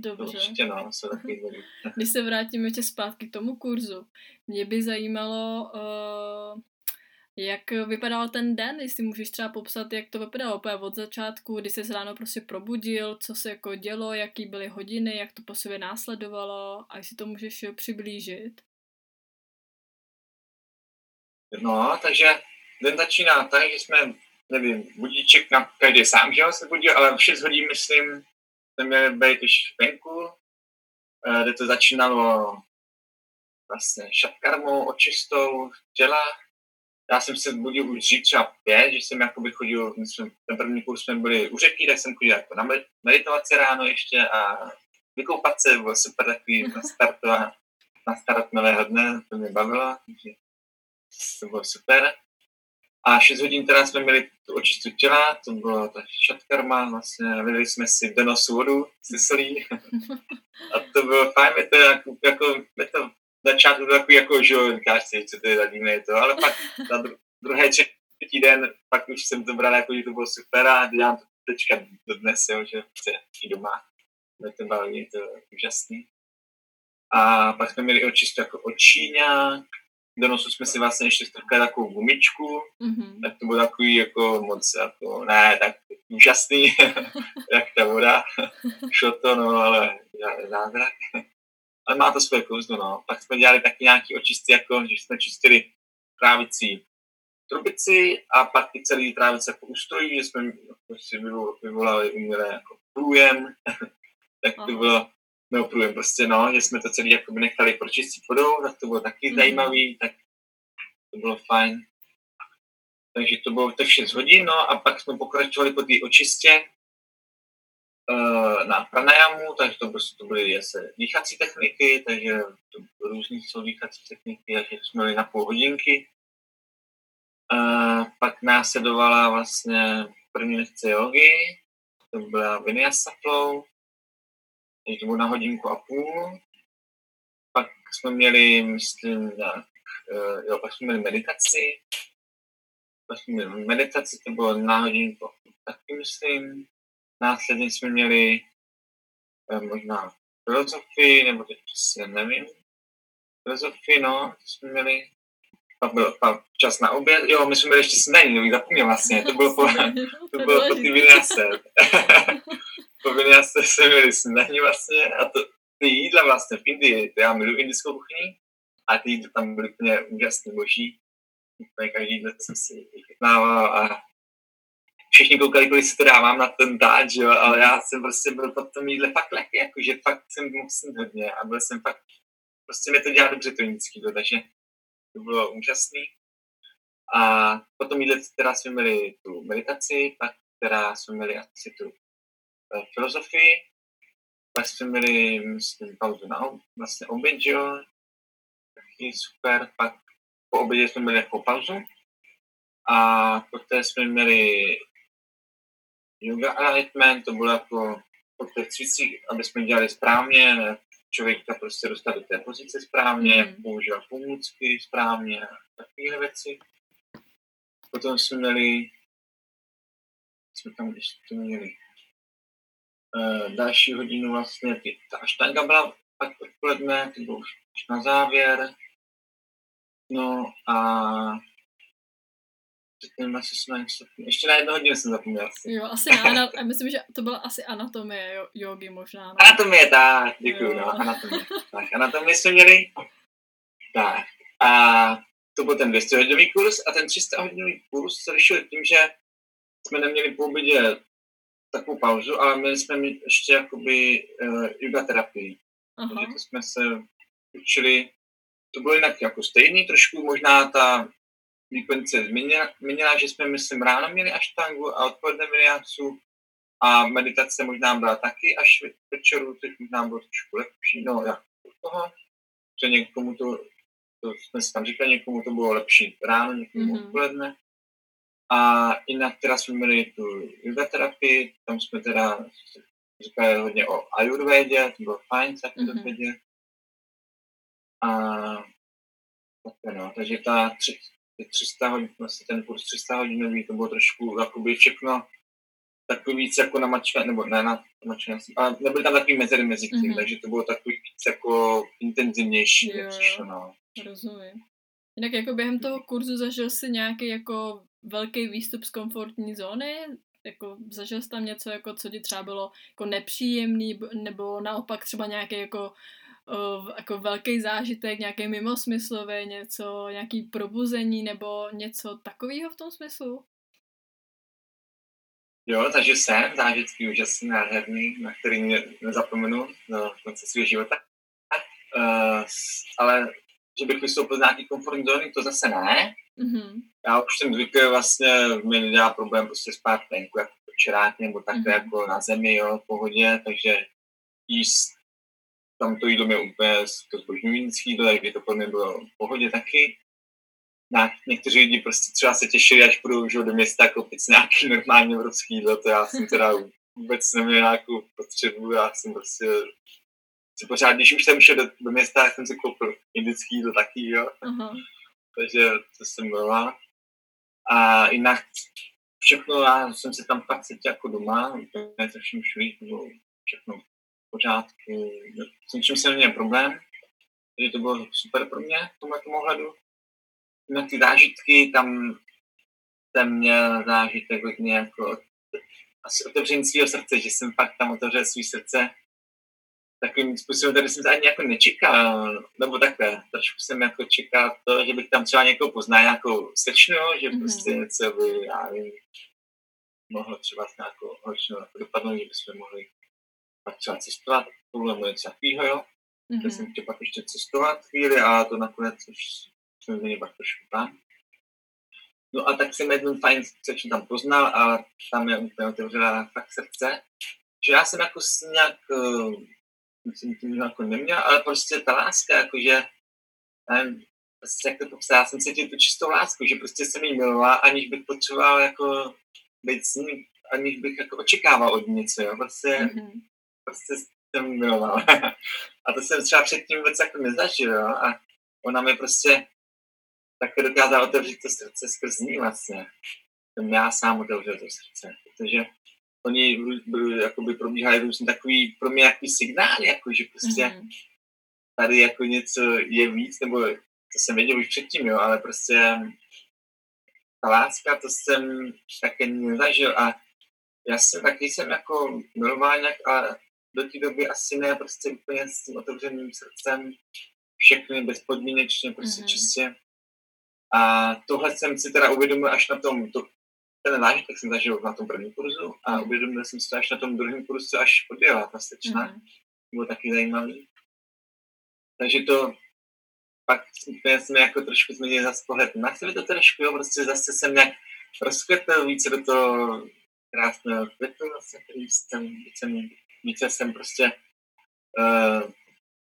to Dobře. určitě, no, takový dobrý. Když se vrátím ještě zpátky k tomu kurzu, mě by zajímalo, uh, jak vypadal ten den, jestli můžeš třeba popsat, jak to vypadalo úplně od začátku, kdy jsi se ráno prostě probudil, co se jako dělo, jaký byly hodiny, jak to po sobě následovalo a jestli to můžeš přiblížit. No, takže den začíná tak, že jsme, nevím, budíček na každý sám, že jo, se budil, ale v 6 hodin, myslím, jsme měli být už venku, eh, kde to začínalo vlastně šatkarmou, očistou těla. Já jsem se budil už dřív třeba pět, že jsem jakoby chodil, my jsme, ten první kurz jsme byli u řeky, tak jsem chodil jako na med- meditaci ráno ještě a vykoupat se, bylo super takový na startu a na start nového dne, to mě bavilo, takže to bylo super. A 6 hodin teda jsme měli tu očistu těla, to byla ta šatkarma, vlastně vylili jsme si do nosu vodu syslí. a to bylo fajn, je to jako, jako je to začátku takový jako, že jo, říkáš si, co to je za divné to, ale pak na dru- druhý, třetí den, pak už jsem to bral jako, že to bylo super a dělám to teďka do dnes, jo, že se i doma. Mě to baví, to je úžasný. A pak jsme měli očistu jako očíňák, do nosu jsme si vlastně ještě strkali takovou gumičku, Mhm. tak to bylo takový jako moc, jako, ne, tak úžasný, jak ta voda, šlo to, no, ale zázrak. Ale má to svoje kouzlo, no. Pak jsme dělali taky nějaký očisty, jako, že jsme čistili trávicí trubici a pak ty celý trávice jako ustrojí, že jsme jako si vyvo- vyvolali umělé jako průjem, tak to bylo, průjem prostě, no, že jsme to celý jako nechali pročistit vodou, tak to bylo taky Mhm. zajímavý, tak to bylo fajn. Takže to bylo to 6 hodin, no a pak jsme pokračovali po té očistě eh, na pranajamu, takže to, prostě, to byly zase dýchací techniky, takže to různý jsou dýchací techniky, takže jsme byli na půl hodinky. Eh, pak následovala vlastně první lekce jogy, to byla Vinyasa Flow, zhruba na hodinku a půl. Pak jsme měli, myslím, nějak, eh, jo, pak jsme měli meditaci. Pak jsme měli meditaci, to bylo na hodinku taky, myslím. Následně jsme měli eh, možná filozofii, nebo teď přesně nevím. Filozofii, no, to jsme měli. Pak byl pak čas na oběd, jo, my jsme měli ještě snídaní, nevím, zapomněl vlastně, to bylo po, to bylo po ty 11. Povinně jste se měli snídaní vlastně a to, ty jídla vlastně v Indii, to já miluji indickou kuchyni a ty jídla tam byly úplně úžasné boží. Úplně každý den jsem si vychytnával a všichni koukali, kolik si to dávám na ten dát, že jo, ale já jsem prostě byl pod tom jídle fakt lehký, jakože fakt jsem mohl hodně a byl jsem fakt, prostě mi to dělá dobře to indický jídlo, takže to bylo úžasný. A potom jídle, která jsme měli tu meditaci, pak která jsme měli asi tu filozofii, pak jsme měli, myslím, pauzu na vlastně oběd, že jo, taky super, pak po obědě jsme měli jako pauzu a poté jsme měli yoga enlightenment, to bylo jako po těch cvicích, aby jsme dělali správně, ne, člověka prostě dostat do té pozice správně, Mhm. používat pomůcky správně, takové věci. Potom jsme měli, jsme tam ještě měli další hodinu vlastně, ty, ta aštanga byla pak odpoledne, to bylo už už na závěr. No a na něco, ještě na jednu hodinu jsem zapomněl. Jo, asi na, ana, já myslím, že to byla asi anatomie jo, jogy možná. No. Anatomie, tak, děkuju, Jo. no, anatomie. Tak, anatomii jsme měli. Tak, a to byl ten 200 hodinový kurz a ten 300 hodinový kurz se lišil tím, že jsme neměli po obědě takovou pauzu, ale měli jsme mít ještě jakoby uh, yoga terapii. Aha. Takže to jsme se učili, to bylo jinak jako stejný, trošku možná ta výkonce změnila, změnila, že jsme, myslím, ráno měli aštangu a odpoledne viniacu a meditace možná byla taky až ve- večeru, teď možná bylo trošku lepší, no jak u toho, že někomu to, to jsme si tam říkali, někomu to bylo lepší ráno, někomu Mhm. mm-hmm. odpoledne. A jinak teda jsme měli tu yoga terapii, tam jsme teda říkali hodně o ayurvédě, to bylo fajn se Mhm. mm-hmm. dozvědět. A tak no, takže ta tři, ty 300 hodin, vlastně ten kurz 300 hodinový, to bylo trošku jakoby všechno takový víc jako namačkané, nebo ne na namačkané, ale nebyly tam takový mezery mezi tím, Mhm. mm-hmm. takže to bylo takový víc jako intenzivnější, jo. přišlo, no. Rozumím. Jinak jako během toho kurzu zažil jsi nějaký jako velký výstup z komfortní zóny? Jako zažil jsi tam něco, jako co ti třeba bylo jako nepříjemný, nebo naopak třeba nějaký jako, jako velký zážitek, nějaký mimosmyslový, něco, nějaký probuzení nebo něco takového v tom smyslu? Jo, takže jsem zážitky úžasný, nádherný, na který mě nezapomenu do konce svého života. Uh, ale že bych vystoupil z nějaký komfortní zóny, to zase ne. Mhm. Já už jsem zvyklý vlastně, mi nedělá problém prostě spát venku, jako včerák, nebo takhle Mhm. jako na zemi, jo, v pohodě, takže jíst tam to jídlo mě úplně to zbožňující jídlo, takže to pro mě bylo v pohodě taky. na, někteří lidi prostě třeba se těšili, až budou že, do města koupit nějaký normální evropský jídlo, to já jsem teda vůbec neměl nějakou potřebu, já jsem prostě si pořád, když už jsem šel do, do města, tak jsem si koupil indický jídlo taky, jo. Uh-huh. Takže to jsem byla. A jinak všechno, já jsem se tam fakt cítil jako doma, úplně se vším všude, bylo všechno v pořádku, s ničím jsem neměl problém, takže to bylo super pro mě v tomhle ohledu. Na ty zážitky, tam jsem měl zážitek hodně jako asi otevření svého srdce, že jsem fakt tam otevřel svý srdce takovým způsobem, který jsem ani jako nečekal, nebo takhle, trošku jsem jako čekal to, že bych tam třeba někoho poznal, jako slečnu, že mm-hmm. prostě něco by, já nevím, mohlo třeba s nějakou jako dopadnout, že bychom mohli pak třeba cestovat, tohle nebo něco takového, jo. Mm-hmm. Tak jsem chtěl pak ještě cestovat chvíli a to nakonec už jsem z něj pak trošku tam. No a tak jsem jednu fajn slečnu tam poznal a tam je úplně otevřela fakt srdce, že já jsem jako nějak myslím, tím jako neměl, ale prostě ta láska, jakože, nevím, prostě jak to popsat, já jsem cítil tu čistou lásku, že prostě jsem jí miloval, aniž bych potřeboval jako být s ní, aniž bych jako očekával od něco, jo, prostě, mm-hmm. prostě jsem miloval. a to jsem třeba předtím vůbec jako nezažil, jo, a ona mi prostě také dokázala otevřít to srdce skrz ní vlastně. Jsem já sám otevřel to srdce, protože oni jakoby probíhají různě takový, pro mě jaký signál, jako že prostě mm-hmm. tady jako něco je víc, nebo to jsem věděl už předtím, jo, ale prostě ta láska, to jsem také nezažil a já jsem taky jsem jako normálně, a do té doby asi ne prostě úplně s tím otevřeným srdcem, všechny bezpodmínečně, prostě mm-hmm. čistě. A tohle jsem si teda uvědomil až na tom, to, ten zážitek jsem zažil na tom prvním kurzu a uvědomil jsem si to až na tom druhém kurzu, až odjela ta stečna. Mm. Bylo taky zajímavý. Takže to pak úplně jsme jako trošku změnili zase pohled na sebe to trošku, jo, prostě zase jsem nějak rozkvětl více do toho krásného květu, vlastně, který jsem, více, více jsem prostě uh,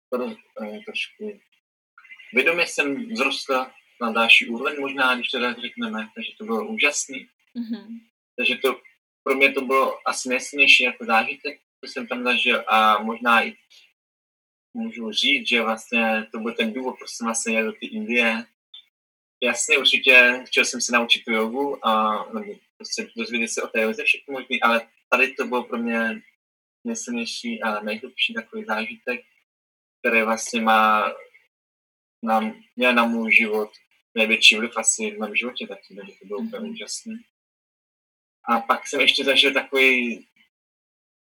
to, uh, trošku vědomě jsem vzrostl na další úroveň možná, když to tak řekneme, takže to bylo úžasný. Mm-hmm. Takže to pro mě to bylo asi nejsilnější jako zážitek, co jsem tam zažil a možná i můžu říct, že vlastně to byl ten důvod, proč jsem vlastně jel do té Indie. Jasně, určitě chtěl jsem se naučit tu jogu a nebo prostě dozvědět se o té joze všechno možný, ale tady to bylo pro mě nejsilnější a nejhlubší takový zážitek, který vlastně má na, měl na můj život největší vliv asi v mém životě takže to bylo úplně úžasné. A pak jsem ještě zažil takový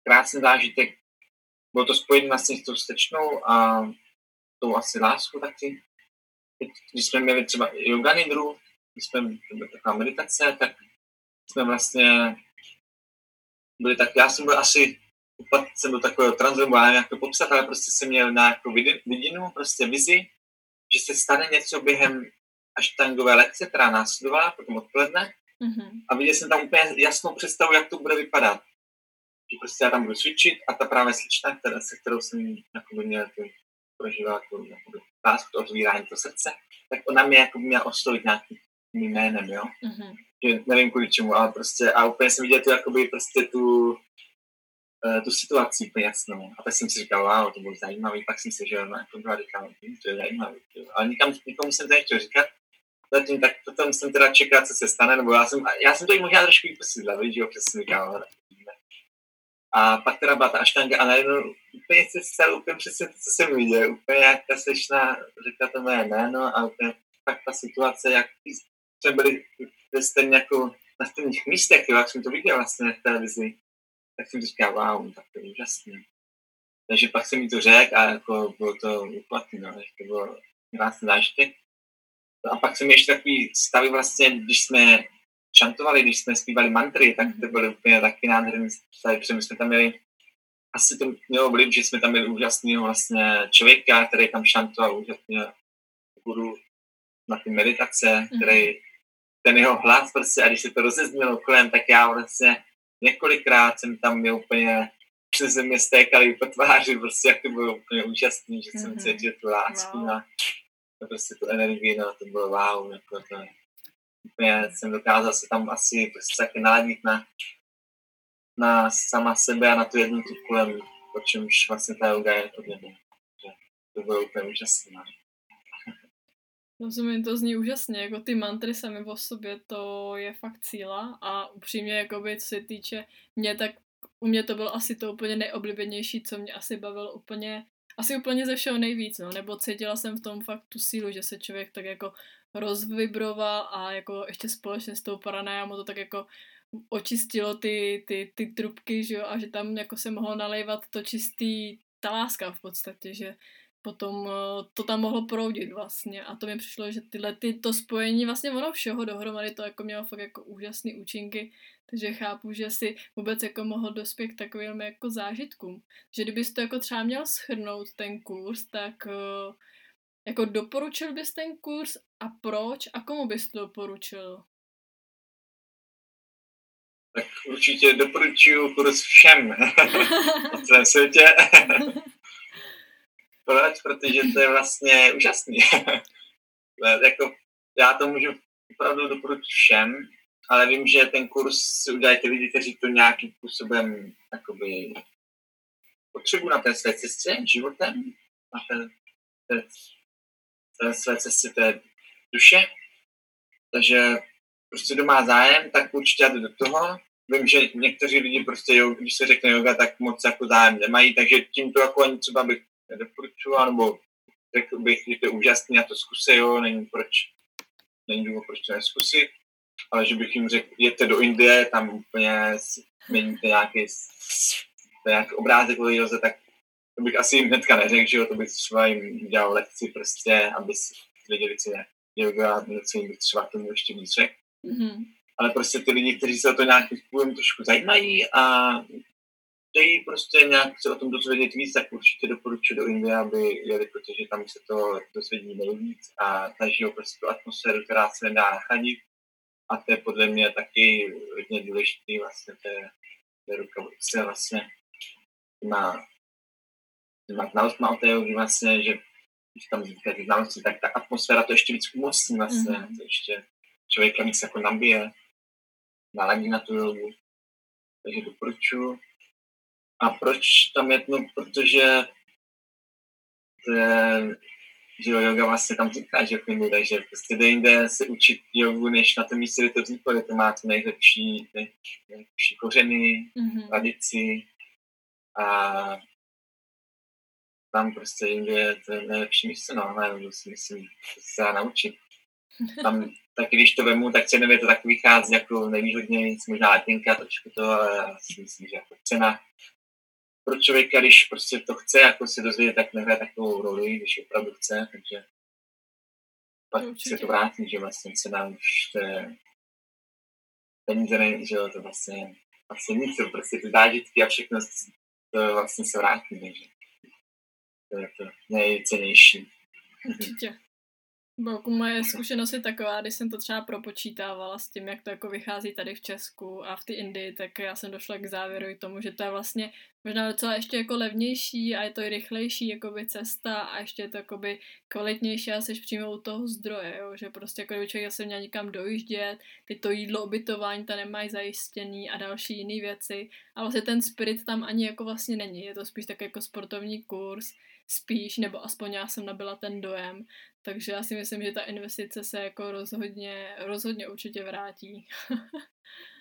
krásný zážitek. Bylo to spojené vlastně s tou stečnou a tou asi lásku taky. Když jsme měli třeba yoga nidru, když jsme byli taková meditace, tak jsme vlastně byli tak, já jsem byl asi, jsem byl takového transu, já jak to popsat, ale prostě jsem měl nějakou vidinu, prostě vizi, že se stane něco během až tangové lekce, která následovala potom odpoledne Mm-hmm. A viděl jsem tam úplně jasnou představu, jak to bude vypadat. Že prostě já tam budu cvičit a ta právě slična, která, se kterou jsem jakoby měl tu, prožíval tu jakoby, lásku, to otvírání to srdce, tak ona mě jako měla oslovit nějakým jménem, jo. Mm-hmm. Že nevím kvůli čemu, ale prostě a úplně jsem viděl tu jakoby prostě tu, uh, tu situaci úplně jasnou. A tak jsem si říkal, wow, to bylo zajímavý, pak jsem si říkal, no, jako byla říkal, to je zajímavý. Ale nikam, nikomu jsem to nechtěl říkat, zatím, tak potom jsem teda čekal, co se stane, nebo já jsem, já jsem to i možná trošku vyposídla, že jo, přesně říkal, a pak teda byla ta aštanga a najednou úplně se stalo úplně přesně to, co jsem viděl. Úplně jak ta sešna řekla to moje jméno a úplně tak ta situace, jak jsme byli ve stejně jako na stejných místech, jo, jak jsem to viděl vlastně v televizi, tak jsem říkal, wow, tak to je úžasné. Takže pak jsem mi to řekl a jako bylo to úplatné, no, to bylo krásný zážitek. No a pak jsem ještě takový stavy vlastně, když jsme šantovali, když jsme zpívali mantry, tak to byly úplně taky nádherný stavy, protože my jsme tam měli asi to mělo vliv, že jsme tam měli úžasného vlastně člověka, který tam šantoval úžasně guru na ty meditace, který mhm. ten jeho hlas prostě, a když se to rozeznělo kolem, tak já vlastně několikrát jsem tam měl úplně přes země stékali po tváři, prostě jak to bylo úplně úžasný, že jsem mm-hmm. cítil tu lásku. No. to prostě tu energii, no, to bylo wow, jako to, úplně jsem dokázal se tam asi prostě taky naladit na, na sama sebe a na tu jednotu kolem, o čemž vlastně ta yoga je podle mě. To bylo úplně úžasné. Rozumím, to zní úžasně, jako ty mantry sami o sobě, to je fakt síla a upřímně, jakoby, co se týče mě, tak u mě to bylo asi to úplně nejoblíbenější, co mě asi bavilo úplně, asi úplně ze všeho nejvíc, no, nebo cítila jsem v tom fakt tu sílu, že se člověk tak jako rozvibroval a jako ještě společně s tou paranajámu to tak jako očistilo ty, ty, ty trubky, že jo, a že tam jako se mohlo nalévat to čistý, ta láska v podstatě, že potom eh, to tam mohlo proudit vlastně a to mi přišlo, že tyhle ty, to spojení vlastně ono všeho dohromady to jako mělo fakt jako úžasné účinky, takže chápu, že si vůbec jako mohl dospět k takovým jako zážitkům. Že kdybys to jako třeba měl schrnout ten kurz, tak eh, jako doporučil bys ten kurz a proč a komu bys to doporučil? Tak určitě doporučuju kurz všem na celém světě. Proč? Protože to je vlastně úžasný. jako, já to můžu opravdu doporučit všem, ale vím, že ten kurz udělají ty lidi, kteří to nějakým způsobem jakoby, potřebují na té své cestě životem, na té, té, té své cestě té duše. Takže prostě kdo má zájem, tak určitě jde do toho. Vím, že někteří lidi prostě, když se řekne yoga, tak moc jako zájem nemají, takže tímto jako ani třeba bych nedoporučoval, nebo řekl bych, že to je úžasný a to zkusej, jo, není proč, není důvod, proč to neskusit, ale že bych jim řekl, jděte do Indie, tam úplně změníte nějaký, nějaký obrázek o Joze, tak to bych asi jim hnedka neřekl, že jo, to bych třeba jim dělal lekci prostě, aby si věděli, co je yoga, něco jim bych třeba tomu ještě víc řekl. Mm-hmm. Ale prostě ty lidi, kteří se o to nějakým způsobem trošku zajímají a chtějí prostě nějak se o tom dozvědět víc, tak určitě doporučuji do Indie, aby jeli, protože tam se to dozvědí nejvíc a zažijou prostě tu atmosféru, která se nedá nachadit. A to je podle mě taky hodně důležitý, vlastně to je, to je rukavice vlastně má, má znalost má o té jogi vlastně, že když tam vzniká ty znalosti, tak ta atmosféra to ještě víc umocní vlastně, mm-hmm. to ještě člověka víc jako nabije, naladí na tu jogu. Takže doporučuji. A proč tam je no, protože to je, že jo, yoga vlastně tam říká, že jako takže prostě jde jinde se učit jogu, než na tom místě, kde to vzniklo, kde to má to nejlepší, nejlepší kořeny, mm-hmm. tradici a tam prostě jinde je to nejlepší místo, no, ne, si myslím, se dá naučit. Tam taky když to vemu, tak cenově to tak vychází jako nevýhodně, možná letenka, trošku to, ale já si myslím, že jako cena pro člověka, když prostě to chce jako se dozvědět, tak nehraje takovou roli, když opravdu chce, takže pak Určitě. se to vrátí, že vlastně cena už to je peníze, ne, že jo, to vlastně, vlastně nic, to prostě ty zážitky a všechno to vlastně se vrátí, takže to je to nejcennější. Určitě. Bo jako moje zkušenost je taková, když jsem to třeba propočítávala s tím, jak to jako vychází tady v Česku a v ty Indii, tak já jsem došla k závěru i tomu, že to je vlastně možná docela ještě jako levnější a je to i rychlejší jakoby cesta a ještě je to jakoby kvalitnější a jsi přímo u toho zdroje, jo? že prostě jako kdyby člověk se měl někam dojíždět, teď to jídlo, ubytování to nemají zajištěný a další jiné věci a vlastně ten spirit tam ani jako vlastně není, je to spíš tak jako sportovní kurz, spíš, nebo aspoň já jsem nabila ten dojem, takže já si myslím, že ta investice se jako rozhodně, rozhodně určitě vrátí.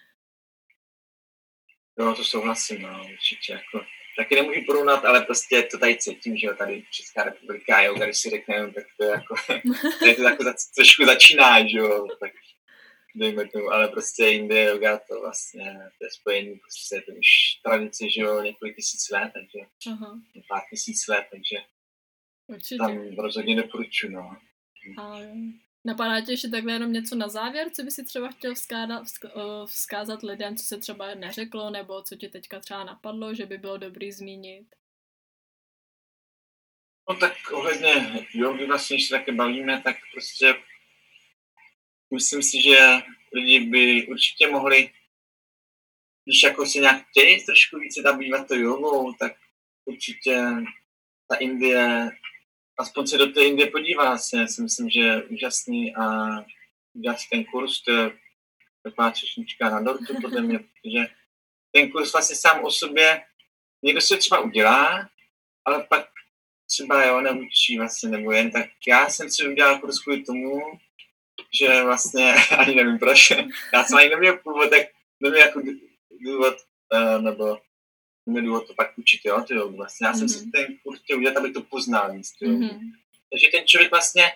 jo, to souhlasím, no, určitě. Jako, taky nemůžu porovnat, ale prostě to tady cítím, že jo, tady Česká republika, jo, když si řekneme, tak to je jako, tady to jako za, trošku začíná, že jo, tak dejme tomu, ale prostě Indie yoga to vlastně, to je spojení, prostě to už tradice, že jo, několik tisíc let, takže Aha. pár tisíc let, takže Určitě. Tam rozhodně doporučuji, no. A napadá tě ještě takhle jenom něco na závěr, co by si třeba chtěl vzkázat, vzkázat lidem, co se třeba neřeklo, nebo co ti teďka třeba napadlo, že by bylo dobrý zmínit? No tak ohledně jogi vlastně, když se také bavíme, tak prostě myslím si, že lidi by určitě mohli, když jako si nějak chtějí trošku více zabývat to jogou, tak určitě ta Indie aspoň se do té Indie podívá. Vlastně. Já si myslím, že je úžasný a udělat ten kurz, to je taková češnička na dortu podle mě, protože ten kurz vlastně sám o sobě, někdo si třeba udělá, ale pak třeba jo, neučí vlastně, nebo jen tak. Já jsem si udělal kurz kvůli tomu, že vlastně, ani nevím proč, já jsem ani neměl původ, tak neměl jako důvod, uh, nebo důvod to pak učit, jo, ty jo, vlastně. Já mm-hmm. jsem si mhm. ten kurz chtěl udělat, aby to poznal víc, mm-hmm. Takže ten člověk vlastně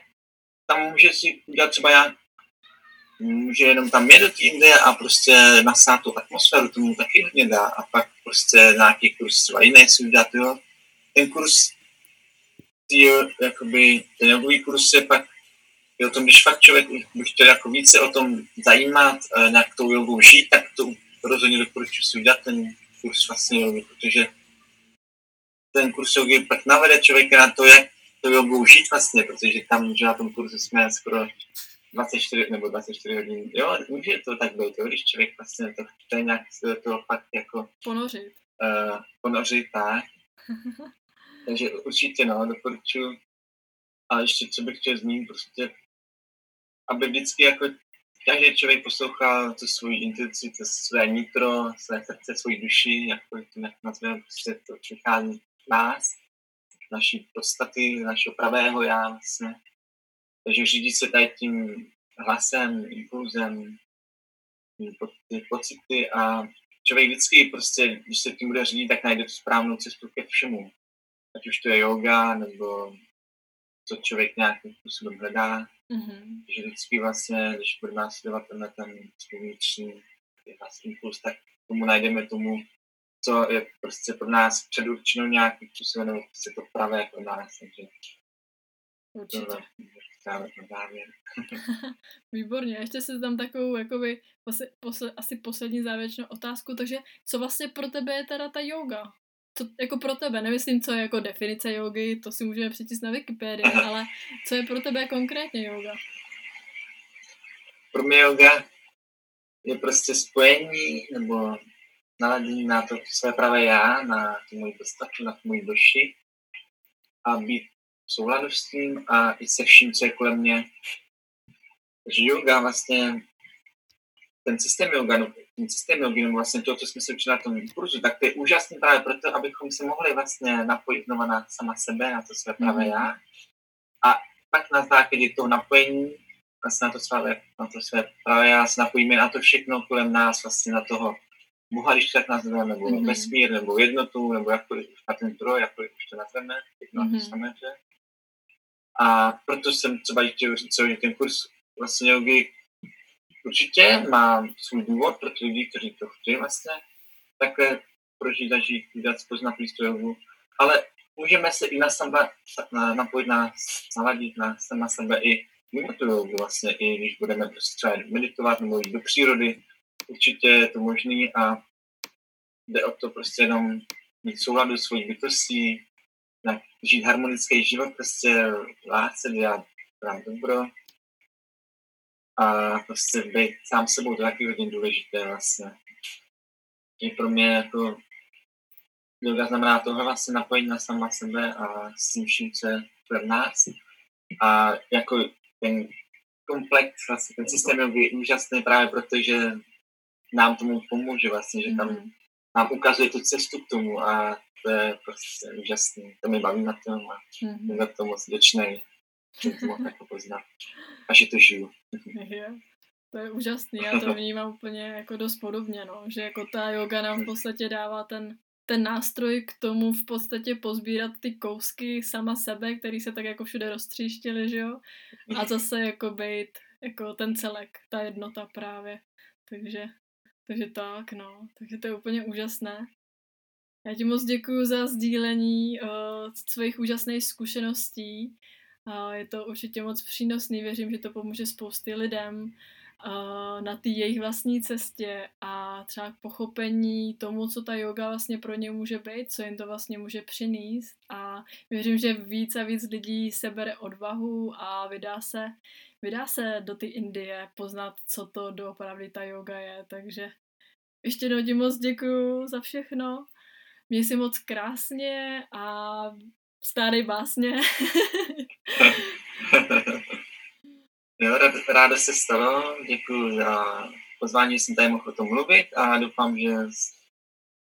tam může si udělat třeba já, může jenom tam jet Indie a prostě nasát tu atmosféru, tomu taky hodně dá a pak prostě nějaký kurz třeba jiný si udělat, jo. Ten kurz, tý, jakoby, ten jogový kurz je pak je o tom, když fakt člověk by chtěl jako více o tom zajímat, eh, nějak tou jogou žít, tak to rozhodně doporučuji si udělat ten kurz vlastně jogy, protože ten kurz jogy pak navede člověka na to, jak to jogou žít vlastně, protože tam, že na tom kurzu jsme skoro 24 nebo 24 hodin. Jo, může to tak být, jo, když člověk vlastně to chce nějak se do toho fakt jako... Ponořit. Uh, ponořit, tak. Takže určitě, no, doporučuji. A ještě, co bych chtěl zmínit, prostě aby vždycky jako každý člověk poslouchal to svůj intuici, to své nitro, své srdce, svoji duši, jako to jak nazveme, prostě to přichází nás, naší podstaty, našeho pravého já vlastně. Takže řídí se tady tím hlasem, impulzem, ty pocity a člověk vždycky prostě, když se tím bude řídit, tak najde tu správnou cestu ke všemu. Ať už to je yoga, nebo co člověk nějakým způsobem hledá. Mm-hmm. Že vždycky vlastně, když bude následovat tenhle ten vnitřní impuls, tak tomu najdeme tomu, co je prostě pro nás předurčeno nějakým způsobem, nebo prostě to pravé pro nás. Takže Určitě. Výborně, ještě se tam takovou jakoby posle, posle, asi poslední závěrečnou otázku, takže co vlastně pro tebe je teda ta yoga? Co jako pro tebe, nemyslím, co je jako definice jogy, to si můžeme přečíst na Wikipedii, ale co je pro tebe konkrétně yoga? Pro mě yoga je prostě spojení nebo naladění na to své pravé já, na tu moji podstatu, na tu moji duši a být v souladu s tím a i se vším, co je kolem mě. Takže yoga vlastně ten systém yoga, no, ten systém yoga, nebo vlastně to, co jsme se učili na tom kurzu, tak to je úžasný právě proto, abychom se mohli vlastně napojit znovu na sama sebe, na to své pravé mhm. já. A pak na základě toho napojení vlastně na to své, na to své pravé já se napojíme na to všechno kolem nás, vlastně na toho Boha, když tak nazveme, nebo mm-hmm. vesmír, nebo jednotu, nebo jakkoliv, na ten troj, jakkoliv už to nazveme, všechno mm-hmm. to samé, že? A proto jsem třeba chtěl říct, že ten kurz vlastně jogi určitě má svůj důvod pro ty lidi, kteří to chtějí vlastně takhle prožít, zažít, vydat, poznat místo jogu, ale můžeme se i na sebe na, napojit na, naladit na sama sebe i mimo tu jogu vlastně, i když budeme prostě třeba meditovat nebo jít do přírody, určitě je to možný a jde o to prostě jenom mít souladu svojí bytostí, žít harmonický život, prostě lásce, dělat vám dobro, a prostě být sám sebou, to je taky hodně důležité vlastně. Je pro mě jako yoga znamená tohle vlastně napojit na sama sebe a s tím vším, co je v nás. A jako ten komplex, vlastně ten systém je úžasný právě proto, že nám tomu pomůže vlastně, že tam mm. nám ukazuje tu cestu k tomu a to je prostě úžasný. To mě baví na tom a mm. za to moc vděčný že to mohl jako poznat a že to žiju. Je. To je úžasný, já to vnímám úplně jako dost podobně, no. že jako ta yoga nám v podstatě dává ten, ten nástroj k tomu v podstatě pozbírat ty kousky sama sebe, který se tak jako všude roztříštili, že jo, a zase jako být jako ten celek, ta jednota právě, takže, takže tak, no, takže to je úplně úžasné. Já ti moc děkuji za sdílení uh, svých úžasných zkušeností a je to určitě moc přínosný, věřím, že to pomůže spousty lidem na té jejich vlastní cestě a třeba k pochopení tomu, co ta yoga vlastně pro ně může být, co jim to vlastně může přinést. A věřím, že víc a víc lidí se bere odvahu a vydá se, vydá se do ty Indie poznat, co to doopravdy ta yoga je, takže ještě jednou ti moc děkuju za všechno. Měj si moc krásně a stárej básně, jo, rád, ráda se stalo. Děkuji za pozvání, že jsem tady mohl o tom mluvit a doufám, že s,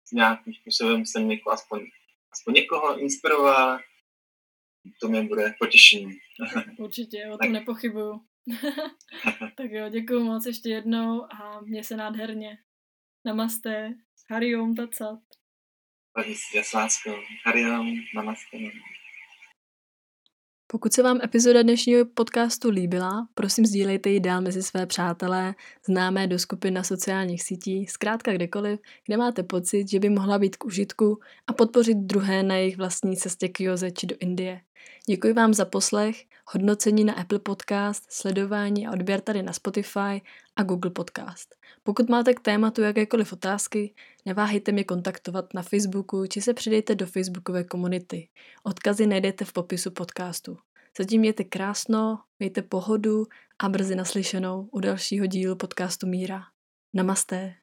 s nějakým způsobem jsem někoho, aspoň, aspoň někoho inspiroval. To mě bude potěšení. Určitě, o tom nepochybuju. tak jo, děkuji moc ještě jednou a mě se nádherně. Namaste. Hariom tacat. Hariom, namaste. Pokud se vám epizoda dnešního podcastu líbila, prosím sdílejte ji dál mezi své přátelé, známé do skupin na sociálních sítích, zkrátka kdekoliv, kde máte pocit, že by mohla být k užitku a podpořit druhé na jejich vlastní cestě k Joze či do Indie. Děkuji vám za poslech, hodnocení na Apple Podcast, sledování a odběr tady na Spotify a Google Podcast. Pokud máte k tématu jakékoliv otázky, neváhejte mě kontaktovat na Facebooku či se přidejte do facebookové komunity. Odkazy najdete v popisu podcastu. Zatím mějte krásno, mějte pohodu a brzy naslyšenou u dalšího dílu podcastu Míra. Namaste.